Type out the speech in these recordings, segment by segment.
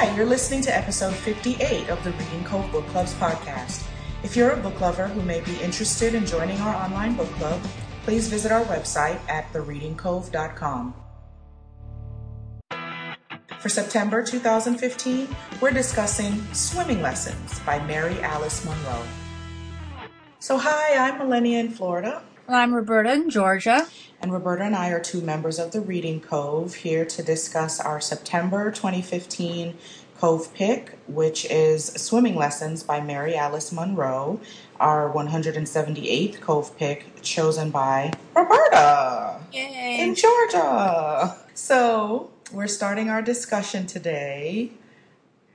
Hi, you're listening to episode 58 of the Reading Cove Book Club's podcast. If you're a book lover who may be interested in joining our online book club, please visit our website at thereadingcove.com. For September 2015, we're discussing Swimming Lessons by Mary Alice Monroe. So, hi, I'm Millenia in Florida. I'm Roberta in Georgia. And Roberta and I are two members of the Reading Cove here to discuss our September 2015 Cove pick, which is Swimming Lessons by Mary Alice Monroe, our 178th Cove pick chosen by Roberta Yay. in Georgia. So, we're starting our discussion today.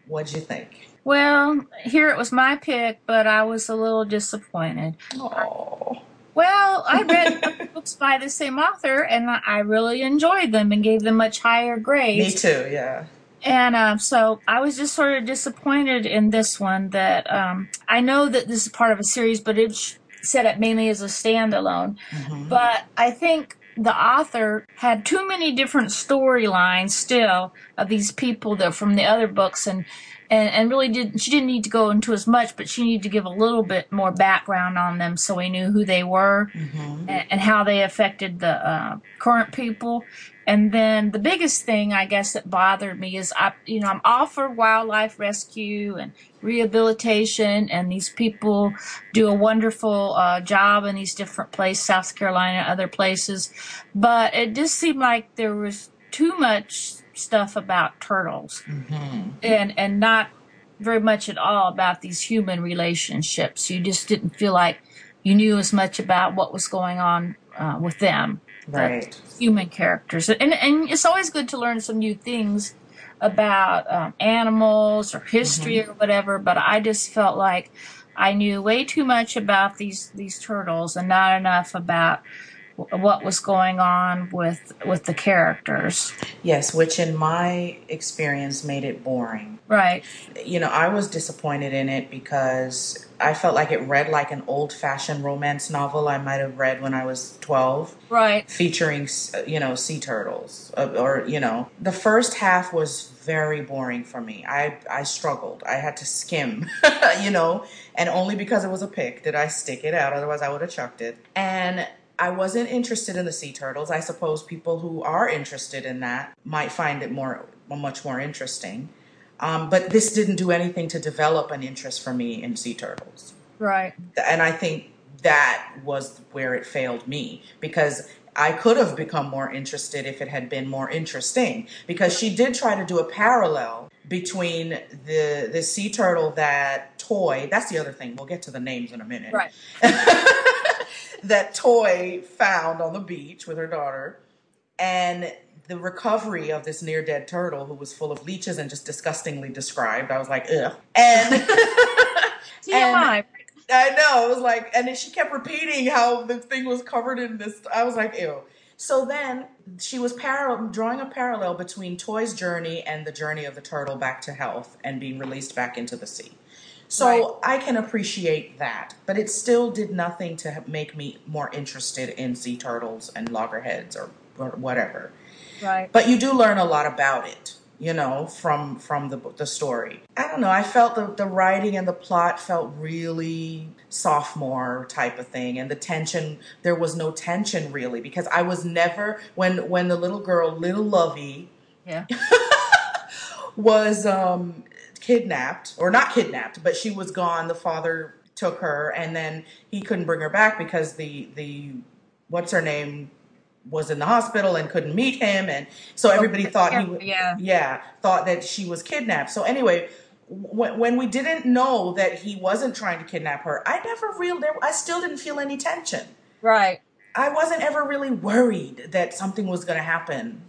What'd you think? Well, here it was my pick, but I was a little disappointed. Oh. Well, I read books by the same author, and I really enjoyed them and gave them much higher grades. Me too, yeah. And uh, so I was just sort of disappointed in this one. That um, I know that this is part of a series, but it's set up mainly as a standalone. Mhm. But I think the author had too many different storylines still of these people that from the other books and and, and really did she didn't need to go into as much but she needed to give a little bit more background on them so we knew who they were Mhm. and, and how they affected the uh, current people and then the biggest thing i guess that bothered me is i you know i'm all for wildlife rescue and rehabilitation and these people do a wonderful uh, job in these different places south carolina other places but it just seemed like there was too much stuff about turtles Mhm. and and not very much at all about these human relationships you just didn't feel like you knew as much about what was going on uh, with them the Right. human characters and and it's always good to learn some new things about um, animals or history or whatever but i just felt like i knew way too much about these these turtles and not enough about what was going on with with the characters Yes, which in my experience made it boring. right You know, I was disappointed in it because I felt like it read like an old fashioned romance novel I might have read when I was 12, right featuring, you know, sea turtles. uh, Or, you know, the first half was very boring for me. I, I struggled. I had to skim, you know, and only because it was a pick did I stick it out. Otherwise, I would have chucked it. And I wasn't interested in the sea turtles. I suppose people who are interested in that might find it more, much more interesting. Um, but this didn't do anything to develop an interest for me in sea turtles. right And I think that was where it failed me because I could have become more interested if it had been more interesting. Because she did try to do a parallel between the the sea turtle that toy. That's the other thing. We'll get to the names in a minute. right that toy found on the beach with her daughter, and the recovery of this near dead turtle who was full of leeches and just disgustingly described. I was like, ugh. And TMI. I know. It was like, and then she kept repeating how the thing was covered in this. I was like, ew. So then she was parallel, drawing a parallel between Toy's journey and the journey of the turtle back to health and being released back into the sea. So I can appreciate that, but it still did nothing to make me more interested in sea turtles and loggerheads or, or whatever. right But you do learn a lot about it, you know, from from the the story. I don't know. I felt the the writing and the plot felt really sophomore type of thing, and the tension. There was no tension really because I was never when when the little girl, little Lovey, yeah was um kidnapped or not kidnapped, but she was gone. The father took her, and then he couldn't bring her back because the the what's her name was in the hospital and couldn't meet him, and so everybody thought he w- yeah yeah thought that she was kidnapped. So anyway. When, when we didn't know that he wasn't trying to kidnap her, I never real there. I still didn't feel any tension. right I wasn't ever really worried that something was going to happen,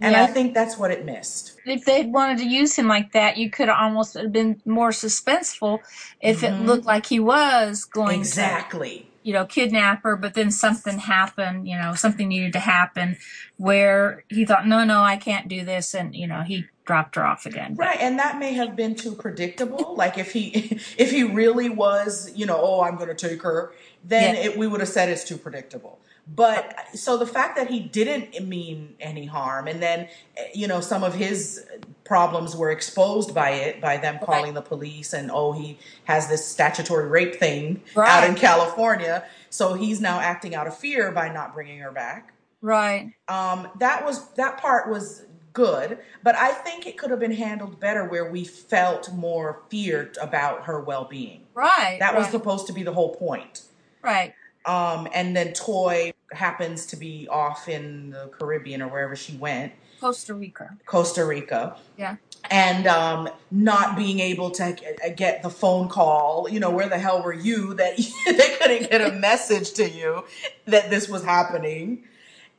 and Yeah. I think that's what it missed. if they'd wanted to use him like that, you could have almost have been more suspenseful if it Mhm. looked like he was going to, Exactly. you know, kidnap her, but then something happened, you know, something needed to happen where he thought, no, no, I can't do this. And, you know, he dropped her off again. But- Right, and that may have been too predictable. like if he if he really was, you know, oh, I'm going to take her, then Yeah. it, we would have said it's too predictable. But so the fact that he didn't mean any harm, and then you know some of his problems were exposed by it, by them calling the police, and oh, he has this statutory rape thing out in California, so he's now acting out of fear by not bringing her back. Right. Um, that was that part was good, but I think it could have been handled better where we felt more feared about her well being. Right. That was right, supposed to be the whole point. right. Um, and then Toy happens to be off in the Caribbean or wherever she went, Costa Rica. Costa Rica, Yeah. and um, not being able to get the phone call. You know, where the hell were you that they couldn't get a message to you that this was happening?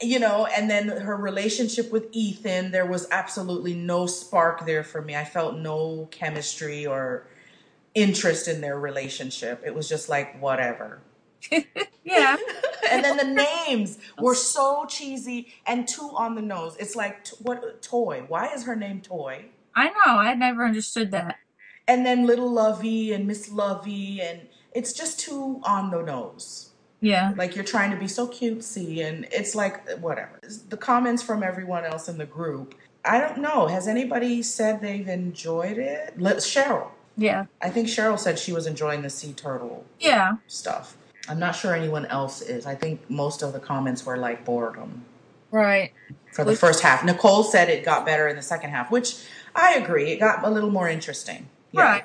You know, and then her relationship with Ethan, there was absolutely no spark there for me. I felt no chemistry or interest in their relationship. It was just like whatever. Yeah. and then the names were so cheesy and too on the nose. It's like t- what toy? Why is her name Toy? I know. I never understood that. And then Little Lovey and Miss Lovey, and it's just too on the nose. Yeah. Like you're trying to be so cutesy, and it's like whatever. The comments from everyone else in the group. I don't know. Has anybody said they've enjoyed it? Li- Cheryl. Yeah. I think Cheryl said she was enjoying the sea turtle Yeah. stuff. I'm not sure anyone else is. I think most of the comments were like boredom. Right. for the Which- first half. Nicole said it got better in the second half, which I agree. It got a little more interesting. Yeah, Right.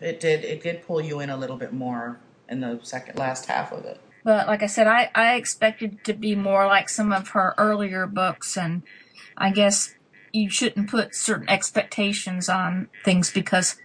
It did. It did pull you in a little bit more in the second last half of it. But like I said, I, I expected to be more like some of her earlier books, and I guess you shouldn't put certain expectations on things because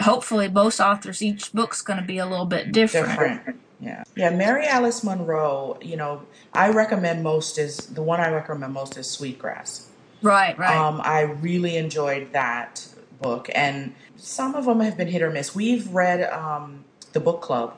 hopefully most authors, each book's going to be a little bit different. Different. Yeah. Yeah. Mary Alice Monroe. You know, I recommend most is the one I recommend most is Sweetgrass. Right, right. Um, I really enjoyed that book, and some of them have been hit or miss. We've read um, the book club.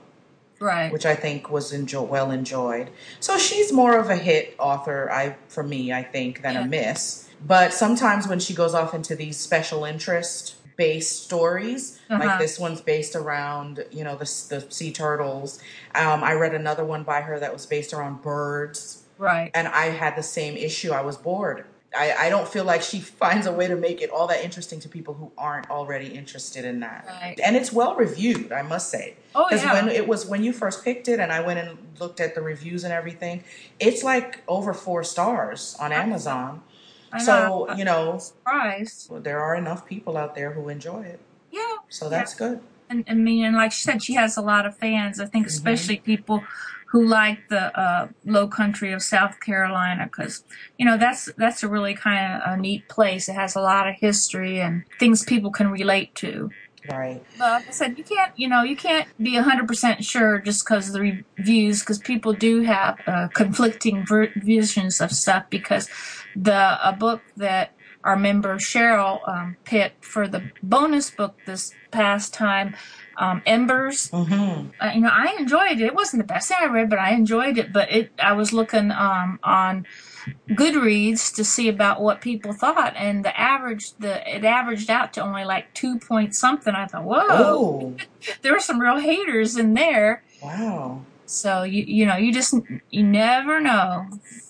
right. which I think was enjoy- well enjoyed. So she's more of a hit author, I for me, I think, than Yeah. a miss. But sometimes when she goes off into these special interest based stories, Uh-huh. like this one's based around, you know, the, the sea turtles. Um, I read another one by her that was based around birds, right. and I had the same issue. I was bored. I, I don't feel like she finds a way to make it all that interesting to people who aren't already interested in that. Right. And it's well reviewed, I must say. Oh, Because yeah. when it was when you first picked it, and I went and looked at the reviews and everything, it's like over four stars on Amazon. So you know surprised. there are enough people out there who enjoy it. Yeah. So that's good. And I mean, and like she said, she has a lot of fans. I Mm-hmm. think especially people who like the uh, low country of South Carolina, because you know that's that's a really kind of a neat place. It has a lot of history and things people can relate to. Right. But like I said, you can't, you know, you can't be hundred percent sure just because of the reviews, because people do have uh, conflicting ver- visions of stuff. Because the a book that our member Cheryl um, picked for the bonus book this past time, um, Embers. Mm-hmm. Uh, you know, I enjoyed it. It wasn't the best thing I read, but I enjoyed it. But it, I was looking um, on Goodreads to see about what people thought, and the average, the it averaged out to only like two point something. I thought, whoa, Oh, there were some real haters in there. wow. So you you know you just you never know.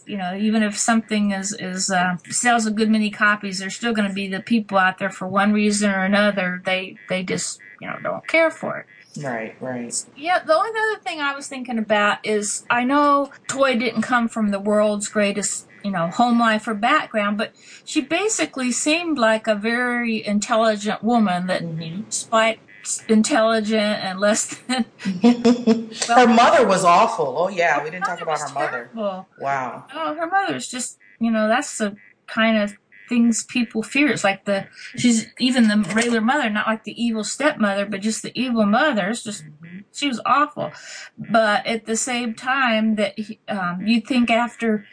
You know, even if something is is uh, sells a good many copies, there's still going to be the people out there for one reason or another. They they just you know don't care for it. Right, right. Yeah, the only other thing I was thinking about is I know Toy didn't come from the world's greatest, you know, home life or background, but she basically seemed like a very intelligent woman that, Mhm. despite intelligent and less than. her mother was awful. Oh yeah, we didn't talk about her mother. Terrible. Wow. Oh, her mother's just, you know, that's the kind of things people fear. It's like the, she's even the regular mother, not like the evil stepmother, but just the evil mother. It's just, she was awful. But at the same time, that he- um, you'd think after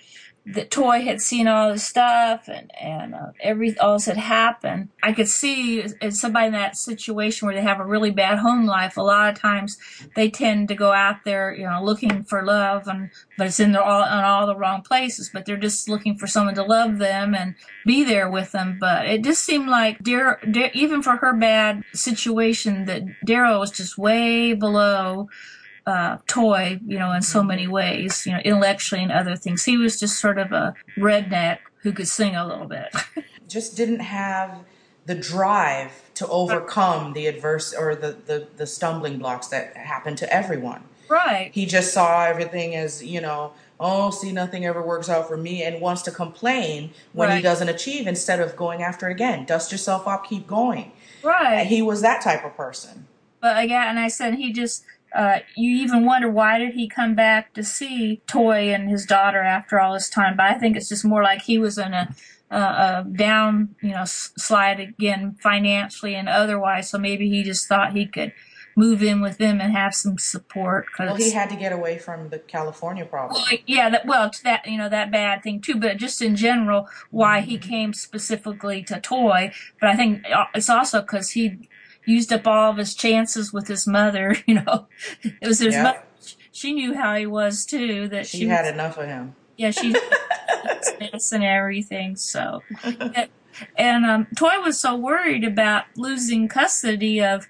that Toy had seen all this stuff and and uh, every all this had happened, I could see as, somebody in that situation where they have a really bad home life. A lot of times they tend to go out there, you know, looking for love, and but it's in the, all in all the wrong places. But they're just looking for someone to love them and be there with them. But it just seemed like Dar- even for her bad situation, that Daryl was just way below uh, Toy, you know, in so many ways, you know, intellectually and other things. He was just sort of a redneck who could sing a little bit. just didn't have the drive to overcome the adverse or the, the, the stumbling blocks that happen to everyone. Right. He just saw everything as, you know, oh, see, nothing ever works out for me, and wants to complain when Right. he doesn't achieve instead of going after it again. Dust yourself up, keep going. Right. He was that type of person. But again, and I said he just. Uh, you even wonder why did he come back to see Toy and his daughter after all this time? But I think it's just more like he was in a, a, a down, you know, slide again financially and otherwise. So maybe he just thought he could move in with them and have some support. Cause Well, he had to get away from the California problem. Well, yeah, that, well, to that you know that bad thing too, but just in general, why he came specifically to Toy. But I think uh, it's also because he used up all of his chances with his mother. You know, it was his Yep. mother. She knew how he was too. That she, She had enough of him. yeah, she and everything. So, and um, Toy was so worried about losing custody of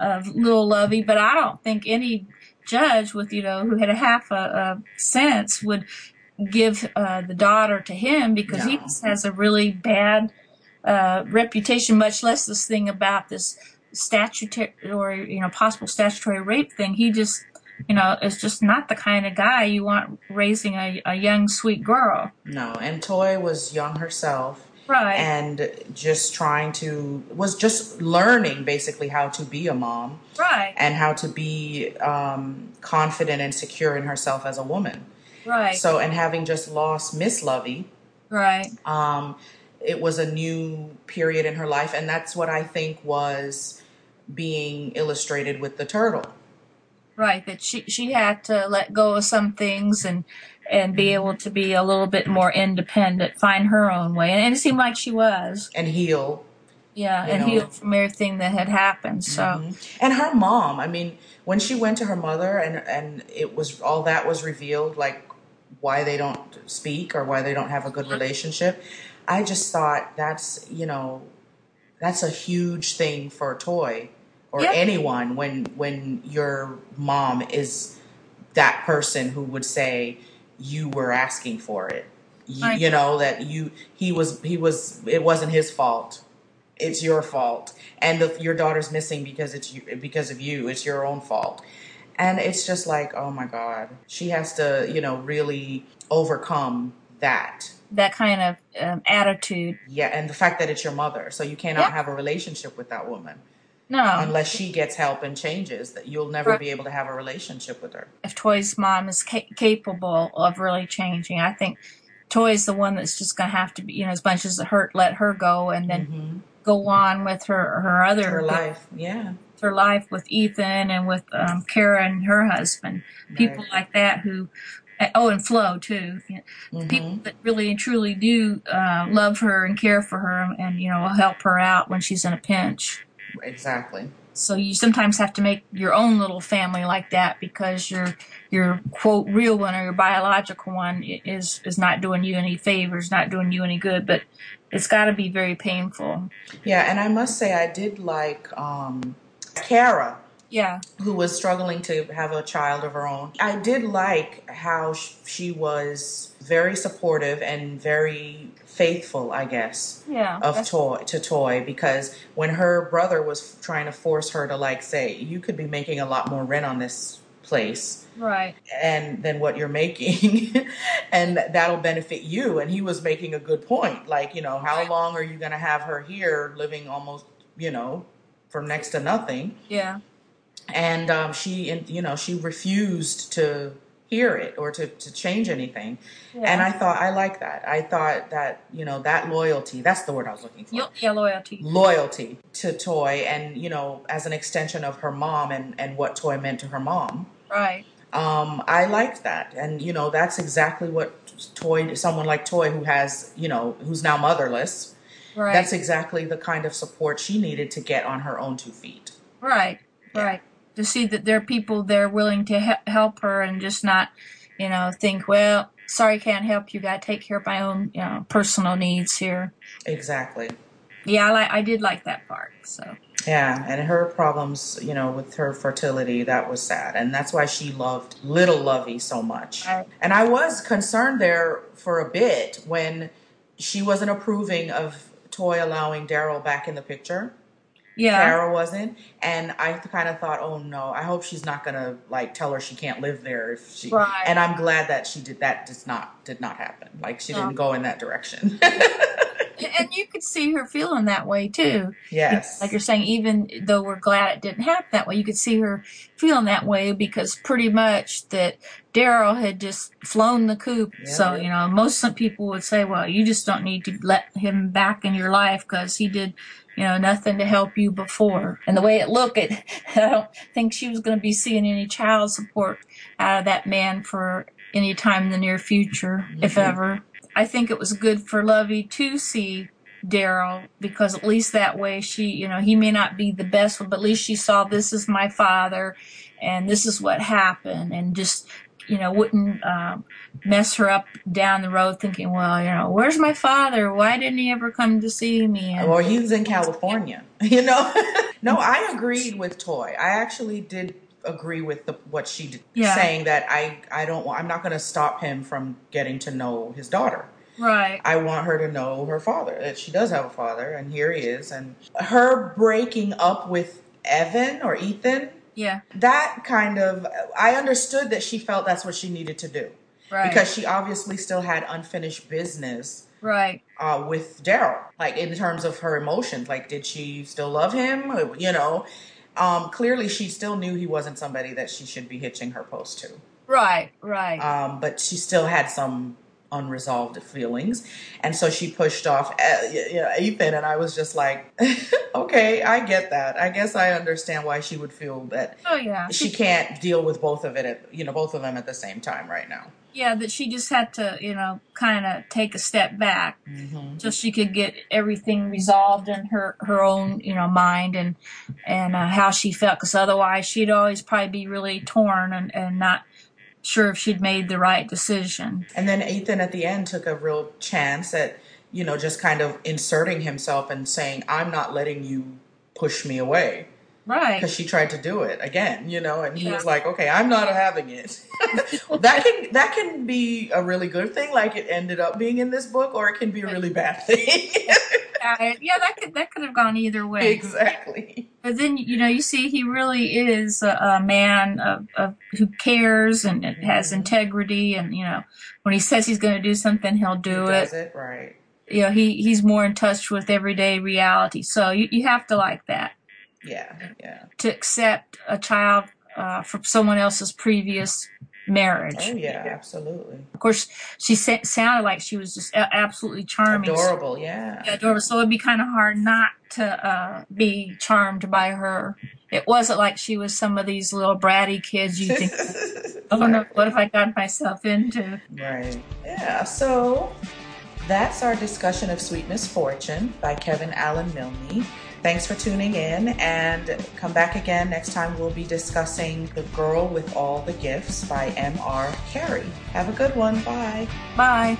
of little Lovey, but I don't think any judge with you know who had a half a, a sense would give uh, the daughter to him because he No. just has a really bad uh, reputation. Much less this thing about this statutory or you know possible statutory rape thing. He just you know is just not the kind of guy you want raising a, a young sweet girl. No, and Toy was young herself Right. and just trying to was just learning basically how to be a mom right. and how to be um, confident and secure in herself as a woman. Right. So, and having just lost Miss Lovey, right. um, it was a new period in her life, and that's what I think was being illustrated with the turtle. Right. That she she had to let go of some things and and be able to be a little bit more independent, find her own way, and, it seemed like she was. and heal. Yeah, and know. heal from everything that had happened. So. Mhm. And her mom, I mean, when she went to her mother and and it was all that was revealed, like why they don't speak or why they don't have a good relationship, I just thought that's you know that's a huge thing for a toy or Yeah. anyone when when your mom is that person who would say you were asking for it. You, you know that you he was he was it wasn't his fault. It's your fault. And if your daughter's missing because it's you, because of you. It's your own fault. And it's just like oh my god. She has to you know really overcome that that kind of um, attitude. yeah and the fact that it's your mother so you cannot Yeah. have a relationship with that woman No, unless she gets help and changes that you'll never Right. be able to have a relationship with her if Toy's mom is ca- capable of really changing, I think Toy's the one that's just going to have to be, you know, as much as it hurt, let her go and then Mhm. go on with her her other her life yeah her life with Ethan and with um, Cara and her husband. People Right. like that who, oh, and Flo too. Mhm. People that really and truly do uh, love her and care for her and you know help her out when she's in a pinch. exactly So you sometimes have to make your own little family like that because your your quote real one or your biological one is is not doing you any favors, not doing you any good. But it's got to be very painful. yeah and i must say i did like um cara Yeah, who was struggling to have a child of her own. I did like how she was very supportive and very faithful, I guess, yeah. of Toy to Toy because when her brother was trying to force her to like say, you could be making a lot more rent on this place right. and than what you're making and that'll benefit you and he was making a good point like you know how Right. long are you going to have her here living almost you know for next to nothing Yeah, and um, she and you know she refused to hear it or to, to change anything yeah. and i thought i like that i thought that you know that loyalty that's the word i was looking for yeah, loyalty. loyalty to toy and you know as an extension of her mom and and what toy meant to her mom Right. um, I liked that, and you know that's exactly what Toy, someone like Toy, who has you know who's now motherless, Right. that's exactly the kind of support she needed to get on her own two feet. Right, Yeah. right. To see that there are people there willing to he- help her and just not, you know, think, well, sorry, can't help you. Got to take care of my own, you know, personal needs here. Exactly. Yeah, I like. I did like that part. So Yeah, and her problems, you know, with her fertility, that was sad. And that's why she loved little Lovey so much. Right. And I was concerned there for a bit when she wasn't approving of Toy allowing Daryl back in the picture. Yeah. Cara wasn't, and I kind of thought, oh no, I hope she's not gonna like tell her she can't live there if she. Right. And I'm glad that she did that. Does not did not happen. Like she No. didn't go in that direction. And you could see her feeling that way too. yes. Like you're saying, even though we're glad it didn't happen that way, you could see her feeling that way because pretty much that Daryl had just flown the coop. Yeah. So, you know, most people would say, well, you just don't need to let him back in your life because he did, you know, nothing to help you before. And the way it looked, it, I don't think she was going to be seeing any child support out of that man for any time in the near future, if Mhm. ever. I think it was good for Lovey to see Daryl because at least that way she, you know, he may not be the best one, but at least she saw this is my father and this is what happened and just, you know, wouldn't um, mess her up down the road thinking, well, you know, where's my father? Why didn't he ever come to see me? And, or he was in California. You know. no, I agreed with Toy. I actually did agree with the, what she did, Yeah. saying that I I don't want. I'm not going to stop him from getting to know his daughter. right. I want her to know her father, that she does have a father, and here he is. And her breaking up with Evan or Ethan, Yeah. that kind of, I understood that she felt that's what she needed to do. Right. Because she obviously still had unfinished business right. uh, with Daryl, like in terms of her emotions. Like, did she still love him? You know, um, clearly she still knew he wasn't somebody that she should be hitching her post to. Right. Right. Um, but she still had some unresolved feelings, and so she pushed off you know, Ethan. And I was just like, okay, I get that. I guess I understand why she would feel that oh yeah. she can't deal with both of it, at, you know, both of them at the same time right now. yeah, that she just had to, you know, kind of take a step back Mm-hmm. so she could get everything resolved in her her own you know mind and and uh, how she felt because otherwise she'd always probably be really torn and and not sure if she'd made the right decision And then Ethan at the end took a real chance at, you know, just kind of inserting himself and saying, I'm not letting you push me away. right Because she tried to do it again, you know, and he Yeah. was like, okay, I'm not having it. that can that can be a really good thing, like it ended up being in this book, or it can be a really bad thing. Uh, yeah that could that could have gone either way exactly. but then you know you see he really is a, a man of, of who cares and has Mhm. integrity and you know when he says he's going to do something he'll do he it does it right. you know he he's more in touch with everyday reality so you, you have to like that Yeah, yeah. to accept a child uh, from someone else's previous marriage. Oh yeah, absolutely. Of course, she sa- sounded like she was just a- absolutely charming, Adorable, yeah. Yeah, adorable. So it'd be kind of hard not to uh, be charmed by her. It wasn't like she was some of these little bratty kids you think, oh no, what have I got myself into? Right. Yeah. So that's our discussion of Sweet Misfortune by Kevin Alan Milne. Thanks for tuning in and come back again. Next time we'll be discussing The Girl with All the Gifts by M.R. Carey. Have a good one. Bye. Bye.